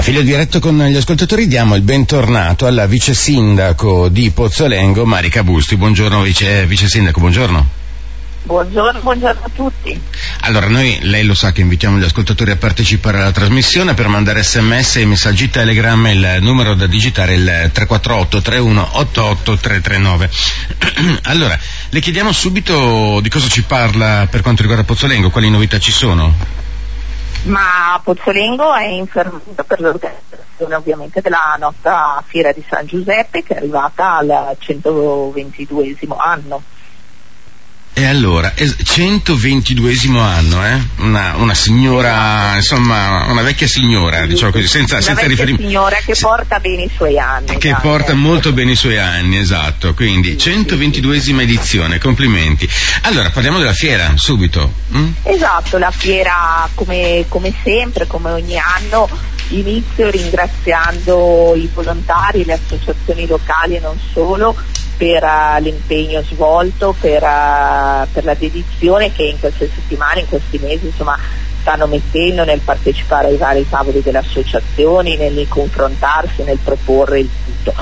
A filo diretto con gli ascoltatori diamo il bentornato alla vice sindaco di Pozzolengo, Marica Busti. Buongiorno vice, vice sindaco, buongiorno. Buongiorno, buongiorno, a tutti. Allora, noi, lei lo sa che invitiamo gli ascoltatori a partecipare alla trasmissione per mandare sms e messaggi telegram, il numero da digitare è il 348 31 88 339. allora, le chiediamo subito di cosa ci parla per quanto riguarda Pozzolengo, quali novità ci sono? Ma Pozzolengo è in fermento per l'organizzazione ovviamente della nostra fiera di San Giuseppe che è arrivata al 122 anno. E allora, 122 anno, eh? Una, una, signora, insomma, una vecchia signora, diciamo così, senza, una senza riferimento. Una signora che porta bene i suoi anni. Che dai, porta molto bene i suoi anni, esatto. Quindi, 122 edizione, complimenti. Allora, parliamo della fiera, subito. Mm? Esatto, la fiera, come, come sempre, come ogni anno, inizio ringraziando i volontari, le associazioni locali e non solo per uh, l'impegno svolto, per, uh, per, la dedizione che in queste settimane, in questi mesi insomma, stanno mettendo nel partecipare ai vari tavoli delle associazioni, nel confrontarsi, nel proporre il tutto.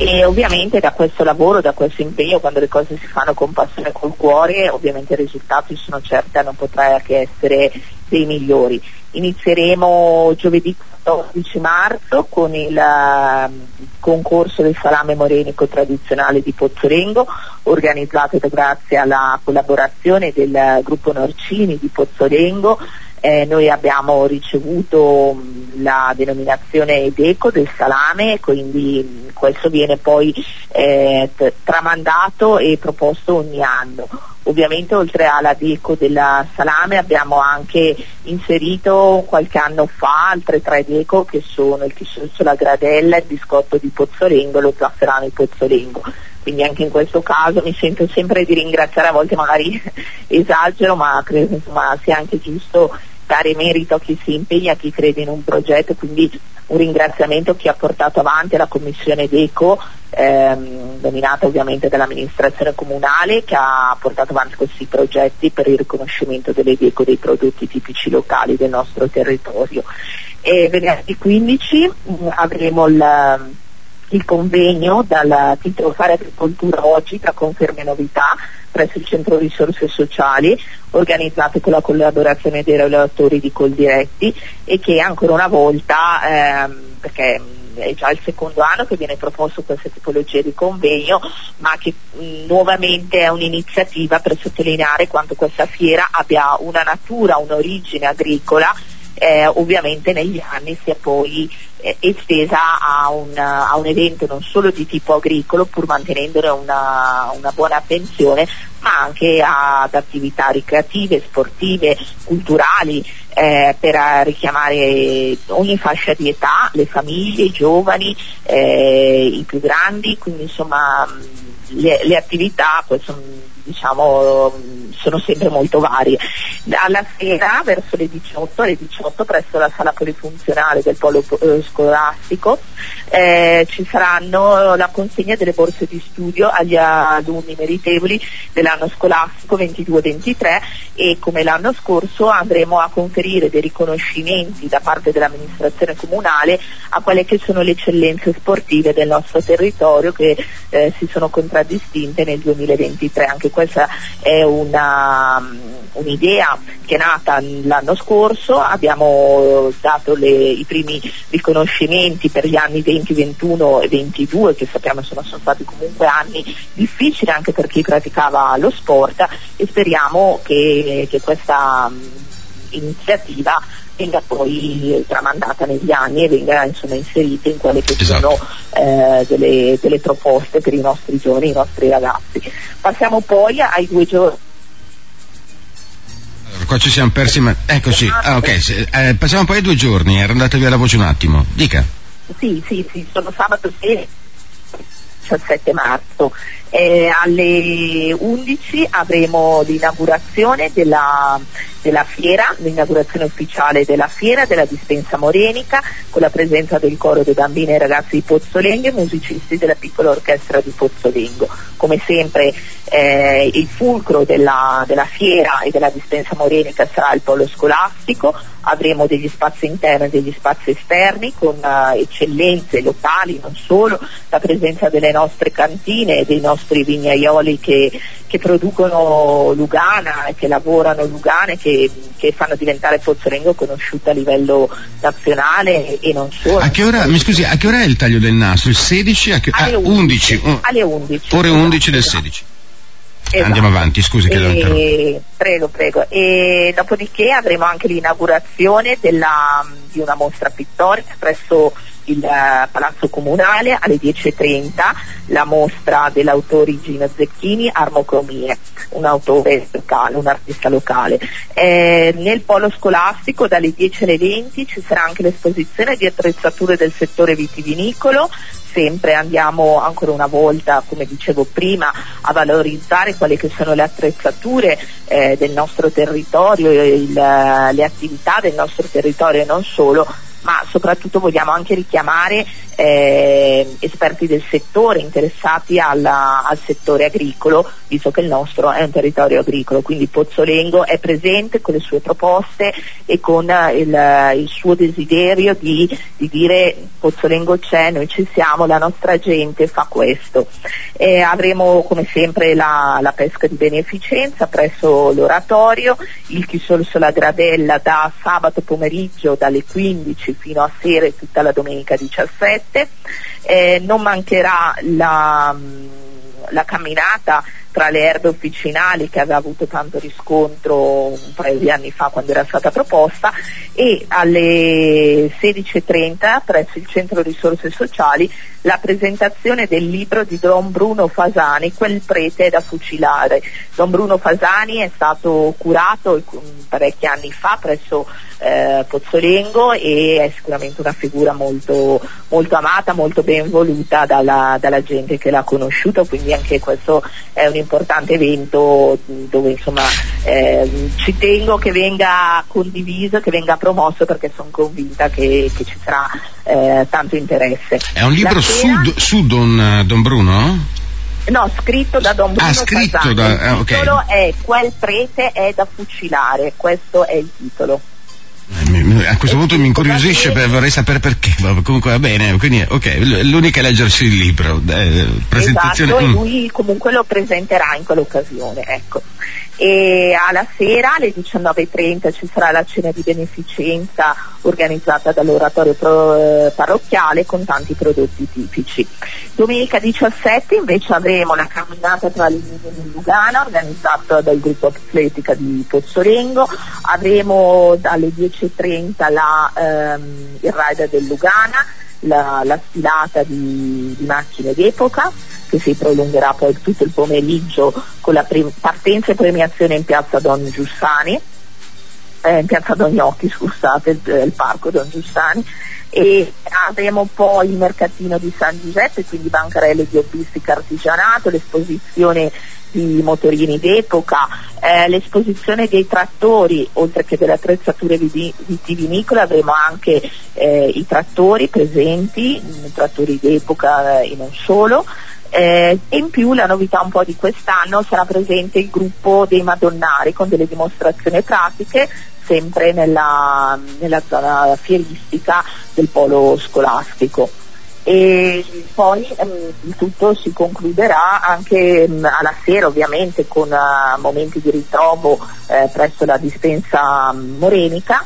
E ovviamente da questo lavoro, da questo impegno, quando le cose si fanno con passione e col cuore, ovviamente i risultati sono certi, non potrà che essere dei migliori. Inizieremo giovedì 14 marzo con il uh, concorso del salame morenico tradizionale di Pozzolengo, organizzato grazie alla collaborazione del gruppo Norcini di Pozzolengo. Eh, noi abbiamo ricevuto mh, la denominazione EDECO del salame, quindi mh, questo viene poi eh, tramandato e proposto ogni anno. Ovviamente oltre alla deco del salame abbiamo anche inserito qualche anno fa altre tre deco che sono il chiscioccio la gradella, il biscotto di Pozzolengo e lo zafferano di Pozzolengo. Quindi anche in questo caso mi sento sempre di ringraziare, a volte magari esagero, ma credo insomma, sia anche giusto dare merito a chi si impegna, a chi crede in un progetto, quindi un ringraziamento a chi ha portato avanti la commissione DECO, ehm, dominata ovviamente dall'amministrazione comunale, che ha portato avanti questi progetti per il riconoscimento delle DECO dei prodotti tipici locali del nostro territorio. E venerdì 15 mh, mm, avremo il, il convegno dal titolo Fare agricoltura oggi tra conferme e novità presso il Centro Risorse Sociali, organizzate con la collaborazione dei relatori di Coldiretti e che ancora una volta, ehm, perché è già il secondo anno che viene proposto questa tipologia di convegno, ma che mh, nuovamente è un'iniziativa per sottolineare quanto questa fiera abbia una natura, un'origine agricola eh, ovviamente negli anni si è poi eh, estesa a un, a un, evento non solo di tipo agricolo pur mantenendone una, una buona attenzione ma anche ad attività ricreative, sportive, culturali eh, per richiamare ogni fascia di età, le famiglie, i giovani, eh, i più grandi, quindi insomma le, le attività poi sono diciamo, sono sempre molto varie. Alla sera, verso le 18, alle 18 presso la sala polifunzionale del polo eh, scolastico, eh, ci saranno la consegna delle borse di studio agli alunni meritevoli dell'anno scolastico 22-23 e come l'anno scorso andremo a conferire dei riconoscimenti da parte dell'amministrazione comunale a quelle che sono le eccellenze sportive del nostro territorio che eh, si sono contraddistinte nel 2023. Anche questa è una, un'idea che è nata l'anno scorso, abbiamo dato le, i primi riconoscimenti per gli anni 20, 21 e 22 che sappiamo sono, sono stati comunque anni difficili anche per chi praticava lo sport e speriamo che, che questa mh, iniziativa venga poi tramandata negli anni e venga insomma, inserita in quelle che esatto. sono eh, delle, delle, proposte per i nostri giovani, i nostri ragazzi. Passiamo poi ai due giorni. Qua ci siamo persi, ma eccoci. Ah, ok, eh, passiamo poi ai due giorni, era andata via la voce un attimo. Dica. Sì, sì, sì, sono sabato sera 17 marzo. Eh, alle 11 avremo l'inaugurazione della, della, fiera, l'inaugurazione ufficiale della fiera della dispensa morenica con la presenza del coro dei bambini e ragazzi di Pozzolengo e musicisti della piccola orchestra di Pozzolengo. Come sempre eh, il fulcro della, della, fiera e della dispensa morenica sarà il polo scolastico, avremo degli spazi interni e degli spazi esterni con uh, eccellenze locali, non solo, la presenza delle nostre cantine e dei nostri vignaioli che, che producono Lugana e che lavorano Lugana e che, che fanno diventare Pozzolengo conosciuta a livello nazionale e non solo. A che ora, mi scusi, a che ora è il taglio del nastro? Il 16? A che, alle ah, 11. 11. Alle 11. Ore 11 del 16. Esatto. Andiamo avanti, scusi che e... Prego, prego. E dopodiché avremo anche l'inaugurazione della, di una mostra pittorica presso il uh, Palazzo Comunale alle 10.30, la mostra dell'autore Gino Zecchini, Armocromie, un autore locale, un artista locale. Eh, nel polo scolastico dalle 10 alle 20 ci sarà anche l'esposizione di attrezzature del settore vitivinicolo, sempre andiamo ancora una volta, come dicevo prima, a valorizzare quelle che sono le attrezzature eh, del nostro territorio, il, le attività del nostro territorio e non solo, ma soprattutto vogliamo anche richiamare eh, esperti del settore interessati alla, al settore agricolo, visto che il nostro è un territorio agricolo, quindi Pozzolengo è presente con le sue proposte e con il, il suo desiderio di, di, dire Pozzolengo c'è, noi ci siamo, la nostra gente fa questo. Eh, avremo come sempre la, la, pesca di beneficenza presso l'oratorio, il Chisol sulla Gradella da sabato pomeriggio dalle 15 fino a sera e tutta la domenica 17 eh, non mancherà la, la camminata tra le erbe officinali che aveva avuto tanto riscontro un paio di anni fa quando era stata proposta e alle 16.30 presso il Centro Risorse Sociali la presentazione del libro di Don Bruno Fasani, Quel prete da fucilare. Don Bruno Fasani è stato curato parecchi anni fa presso eh, Pozzolengo e è sicuramente una figura molto, molto amata, molto ben voluta dalla, dalla, gente che l'ha conosciuto, quindi anche questo è un importante evento dove insomma eh, ci tengo che venga condiviso, che venga promosso perché sono convinta che, che ci sarà eh, tanto interesse. È un libro su, su Don, Don Bruno? No, scritto da Don Bruno ah, scritto da, Il ah, titolo è Quel prete è da fucilare, questo è il titolo. Eh, a questo punto mi incuriosisce, per, vorrei sapere perché, comunque va bene, quindi ok, l'unica è leggersi il libro. Eh, presentazione... Esatto, mm. e lui comunque lo presenterà in quell'occasione, ecco e alla sera alle 19.30 ci sarà la cena di beneficenza organizzata dall'oratorio pro, parrocchiale con tanti prodotti tipici. Domenica 17 invece avremo la camminata tra le mine di Lugana organizzata dal gruppo atletica di Pozzolengo, avremo dalle 10.30 la, ehm, il rider del Lugana, la, la sfilata di, di macchine d'epoca che si prolungherà poi tutto il pomeriggio con la pre- partenza e premiazione in piazza Don Giussani, eh, in piazza Don Gnocchi, scusate, il, il parco Don Giussani, e avremo poi il mercatino di San Giuseppe, quindi bancarelle di hobbistica artigianato, l'esposizione di motorini d'epoca, eh, l'esposizione dei trattori, oltre che delle attrezzature vitivinicole avremo anche eh, i trattori presenti, trattori d'epoca eh, e non solo, eh, in più la novità un po' di quest'anno sarà presente il gruppo dei Madonnari con delle dimostrazioni pratiche sempre nella, nella zona fieristica del polo scolastico. E poi ehm, tutto si concluderà anche ehm, alla sera ovviamente con uh, momenti di ritrovo eh, presso la dispensa morenica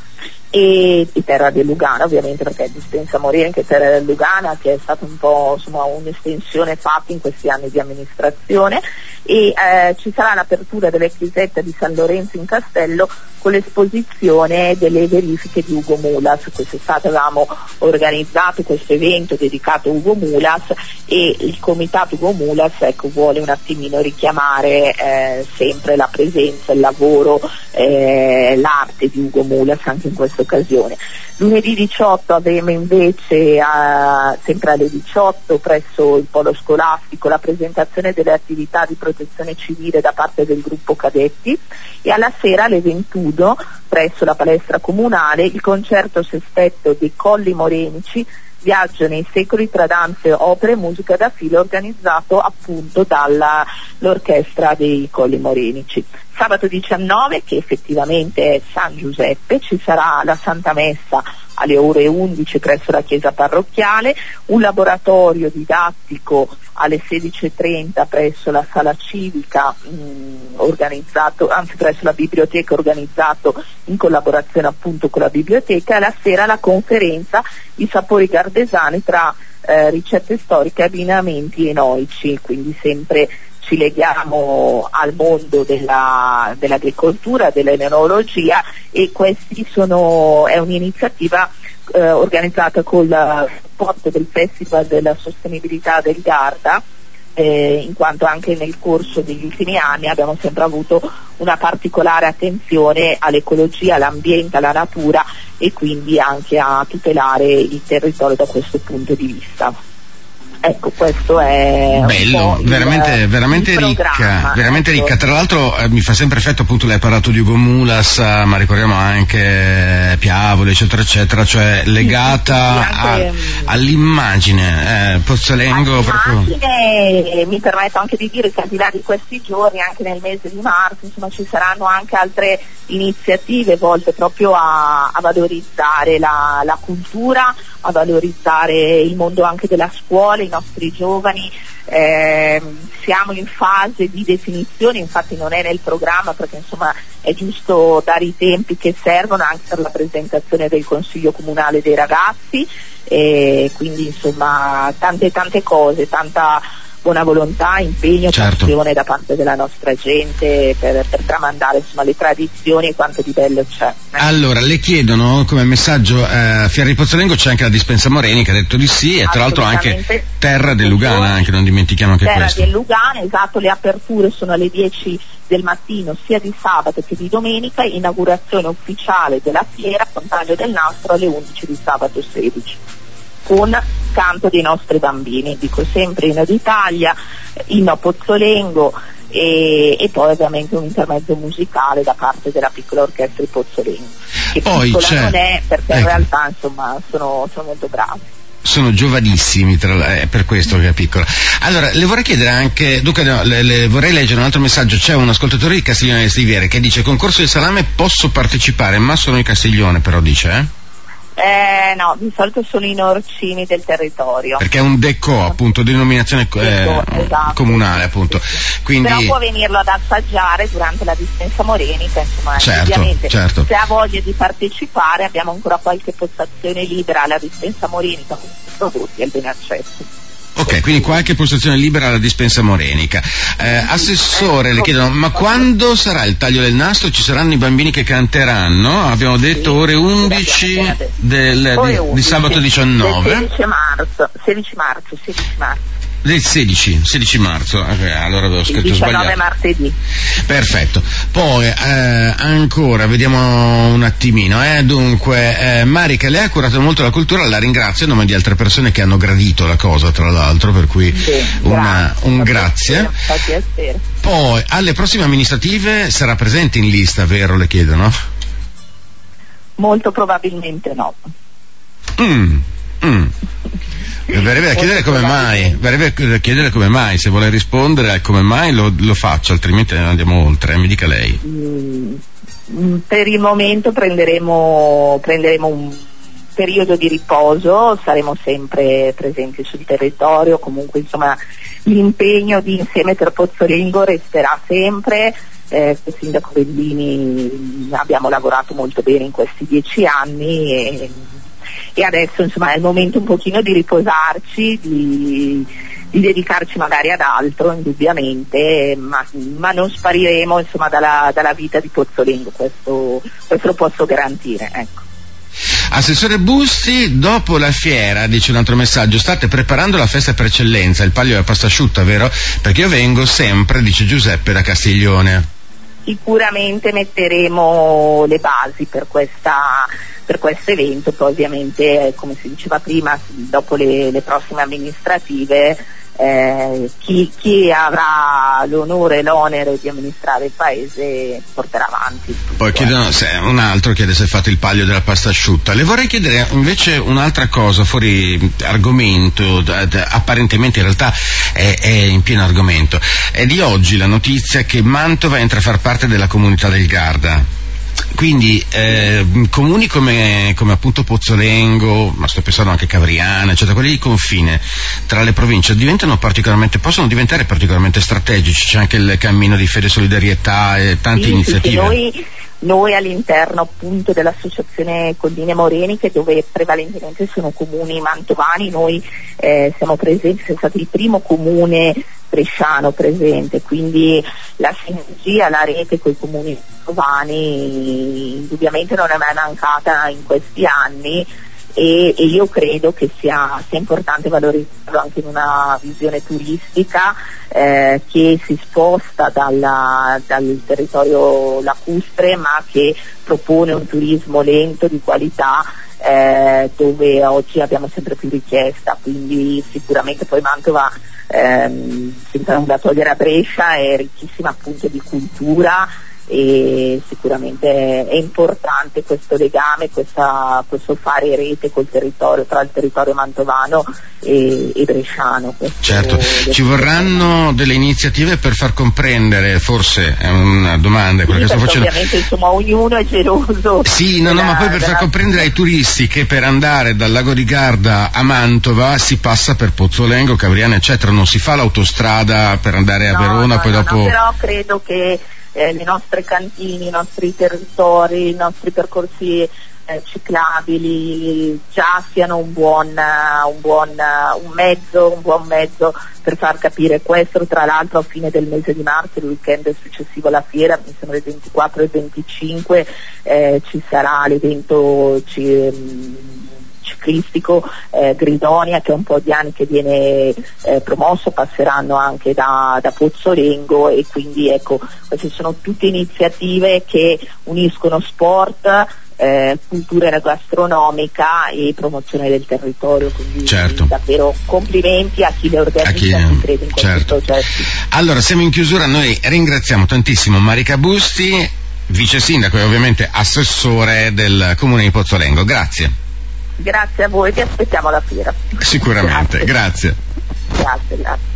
e, e Terra del Lugana ovviamente perché dispensa morire anche Terra del Lugana che è stata un po' insomma, un'estensione fatta in questi anni di amministrazione e eh, ci sarà l'apertura della chiesetta di San Lorenzo in Castello con l'esposizione delle verifiche di Ugo Mulas. Quest'estate avevamo organizzato questo evento dedicato a Ugo Mulas e il comitato Ugo Mulas ecco, vuole un attimino richiamare eh, sempre la presenza, il lavoro, eh, l'arte di Ugo Mulas anche in questo occasione. Lunedì 18 avremo invece a, sempre alle 18 presso il polo scolastico la presentazione delle attività di protezione civile da parte del gruppo cadetti e alla sera alle 21 presso la palestra comunale il concerto sestetto dei Colli Morenici Viaggio nei secoli tra danze, opere e musica da filo organizzato appunto dall'orchestra dei Colli Morenici. Sabato 19, che effettivamente è San Giuseppe, ci sarà la Santa Messa alle ore 11 presso la chiesa parrocchiale, un laboratorio didattico alle 16.30 presso la sala civica mh, organizzato, anzi presso la biblioteca organizzato in collaborazione appunto con la biblioteca e la sera la conferenza I sapori gardesani tra eh, ricette storiche, abbinamenti enoici, quindi sempre ci leghiamo al mondo della, dell'agricoltura, dell'enologia e questi sono, è un'iniziativa eh, organizzata il supporto del Festival della Sostenibilità del Garda eh, in quanto anche nel corso degli ultimi anni abbiamo sempre avuto una particolare attenzione all'ecologia, all'ambiente, alla natura e quindi anche a tutelare il territorio da questo punto di vista. Ecco, questo è bello, veramente, il, veramente il ricca, veramente ecco. ricca. Tra l'altro eh, mi fa sempre effetto, appunto, lei ha parlato di Ugo Mulas, eh, ma ricordiamo anche Piavoli, eccetera, eccetera, cioè legata sì, a, mm, all'immagine. Eh, Pozzolengo proprio. Mi permetto anche di dire che al di là di questi giorni, anche nel mese di marzo, insomma, ci saranno anche altre iniziative volte proprio a, a valorizzare la, la cultura, a valorizzare il mondo anche della scuola, nostri giovani. Eh, siamo in fase di definizione, infatti non è nel programma perché insomma è giusto dare i tempi che servono anche per la presentazione del Consiglio Comunale dei ragazzi, e quindi insomma tante tante cose, tanta buona volontà, impegno, certo. passione da parte della nostra gente per, per tramandare insomma, le tradizioni e quanto di bello c'è. Allora, le chiedono come messaggio eh, a Fiera di Pozzolengo c'è anche la dispensa Moreni che ha detto di sì e tra l'altro anche Terra del Lugana, anche non dimentichiamo anche Terra questo. Terra del Lugana, esatto, le aperture sono alle 10 del mattino sia di sabato che di domenica, inaugurazione ufficiale della fiera, contaggio del nastro alle 11 di sabato 16 con canto dei nostri bambini, dico sempre inno d'Italia, inno Pozzolengo e, e, poi ovviamente un intermezzo musicale da parte della piccola orchestra di Pozzolengo, che poi piccola non è perché ecco. in realtà insomma sono, sono molto bravi sono giovanissimi, tra, è per questo che è piccola. Allora, le vorrei chiedere anche, dunque, no, le, le, vorrei leggere un altro messaggio, c'è un ascoltatore di Castiglione di Stiviere che dice concorso di salame posso partecipare, ma sono in Castiglione però dice, eh? Eh, no, di solito sono i norcini del territorio. Perché è un deco, appunto, denominazione eh, esatto. comunale, appunto. Quindi... Però può venirlo ad assaggiare durante la dispensa morenica, insomma, certo, ovviamente. Certo. Se ha voglia di partecipare abbiamo ancora qualche postazione libera alla dispensa morenica con prodotti al bene accesso. Ok, quindi qualche postazione libera alla dispensa morenica. Eh, assessore, le chiedono, ma quando sarà il taglio del nastro? Ci saranno i bambini che canteranno? Abbiamo detto ore 11 del, di, di sabato 19. 16 marzo, 16 marzo, 16 marzo. Del 16, 16 marzo, eh, allora avevo scritto il 19 sbagliato. martedì. Perfetto. Poi eh, ancora, vediamo un attimino. Eh. Dunque, eh, Marica, lei ha curato molto la cultura, la ringrazio a nome di altre persone che hanno gradito la cosa, tra l'altro, per cui sì, una, grazie. un grazie. Piacere, Poi, alle prossime amministrative sarà presente in lista, vero? Le chiedono? Molto probabilmente no. Mm, mm. Verrebbe da chiedere come mai, verrebbe da chiedere come mai, se vuole rispondere al come mai lo, lo faccio, altrimenti andiamo oltre, mi dica lei. Mm, per il momento prenderemo, prenderemo un periodo di riposo, saremo sempre presenti sul territorio, comunque insomma l'impegno di Insieme per Pozzolengo resterà sempre, eh, il sindaco Bellini abbiamo lavorato molto bene in questi dieci anni e e adesso insomma è il momento un pochino di riposarci, di, di dedicarci magari ad altro indubbiamente, ma, ma non spariremo insomma, dalla, dalla, vita di Pozzolengo, questo, questo lo posso garantire. Ecco. Assessore Busti, dopo la fiera, dice un altro messaggio, state preparando la festa per eccellenza, il palio della pasta asciutta, vero? Perché io vengo sempre, dice Giuseppe, da Castiglione. Sicuramente metteremo le basi per, questa, per questo evento, poi ovviamente come si diceva prima, dopo le, le prossime amministrative eh, chi, chi, avrà l'onore e l'onere di amministrare il paese porterà avanti. Poi chiedono, se, un altro chiede se è fatto il paglio della pasta asciutta. Le vorrei chiedere invece un'altra cosa fuori argomento, da, da, apparentemente in realtà è, è, in pieno argomento. È di oggi la notizia che Mantova entra a far parte della comunità del Garda. Quindi eh, comuni come, come, appunto Pozzolengo, ma sto pensando anche Cavriana, eccetera, quelli di confine tra le province diventano particolarmente, possono diventare particolarmente strategici, c'è anche il cammino di fede e solidarietà e tante sì, iniziative. Sì, noi, noi, all'interno appunto dell'associazione Colline Moreniche dove prevalentemente sono comuni mantovani, noi eh, siamo presenti, siamo stati il primo comune bresciano presente, quindi la sinergia, la rete con i comuni mantovani indubbiamente non è mai mancata in questi anni e, e io credo che sia, sia, importante valorizzarlo anche in una visione turistica eh, che si sposta dalla, dal territorio lacustre ma che propone un turismo lento di qualità eh, dove oggi abbiamo sempre più richiesta, quindi sicuramente poi Mantova ehm, senza nulla togliere a Brescia è ricchissima appunto di cultura e sicuramente è importante questo legame, questa, questo fare rete col territorio, tra il territorio mantovano e, e bresciano. Certo, ci vorranno delle iniziative per far comprendere, forse è una domanda quella sì, che sto facendo. Ovviamente insomma ognuno è geloso. Sì, no, no, ma poi per far comprendere ai turisti che per andare dal lago di Garda a Mantova si passa per Pozzolengo, Cavriana, eccetera, non si fa l'autostrada per andare a no, Verona, no, poi no, dopo. Però credo che eh, le nostre cantine, i nostri territori, i nostri percorsi eh, ciclabili già siano un buon, un, buon, un, mezzo, un buon mezzo per far capire questo, tra l'altro a fine del mese di marzo, il weekend successivo alla fiera, mi sembra il 24 e il 25, eh, ci sarà l'evento ci, ciclistico eh, Gridonia che è un po' di anni che viene eh, promosso, passeranno anche da, da Pozzolengo e quindi ecco queste sono tutte iniziative che uniscono sport, eh, cultura gastronomica e promozione del territorio. Quindi certo. davvero complimenti a chi le organizza e crede in questi certo. progetti. Allora, siamo in chiusura, noi ringraziamo tantissimo Marica Busti, vice sindaco e ovviamente assessore del comune di Pozzolengo. Grazie. Grazie a voi, vi aspettiamo alla fiera. Sicuramente, grazie. Grazie, grazie. grazie.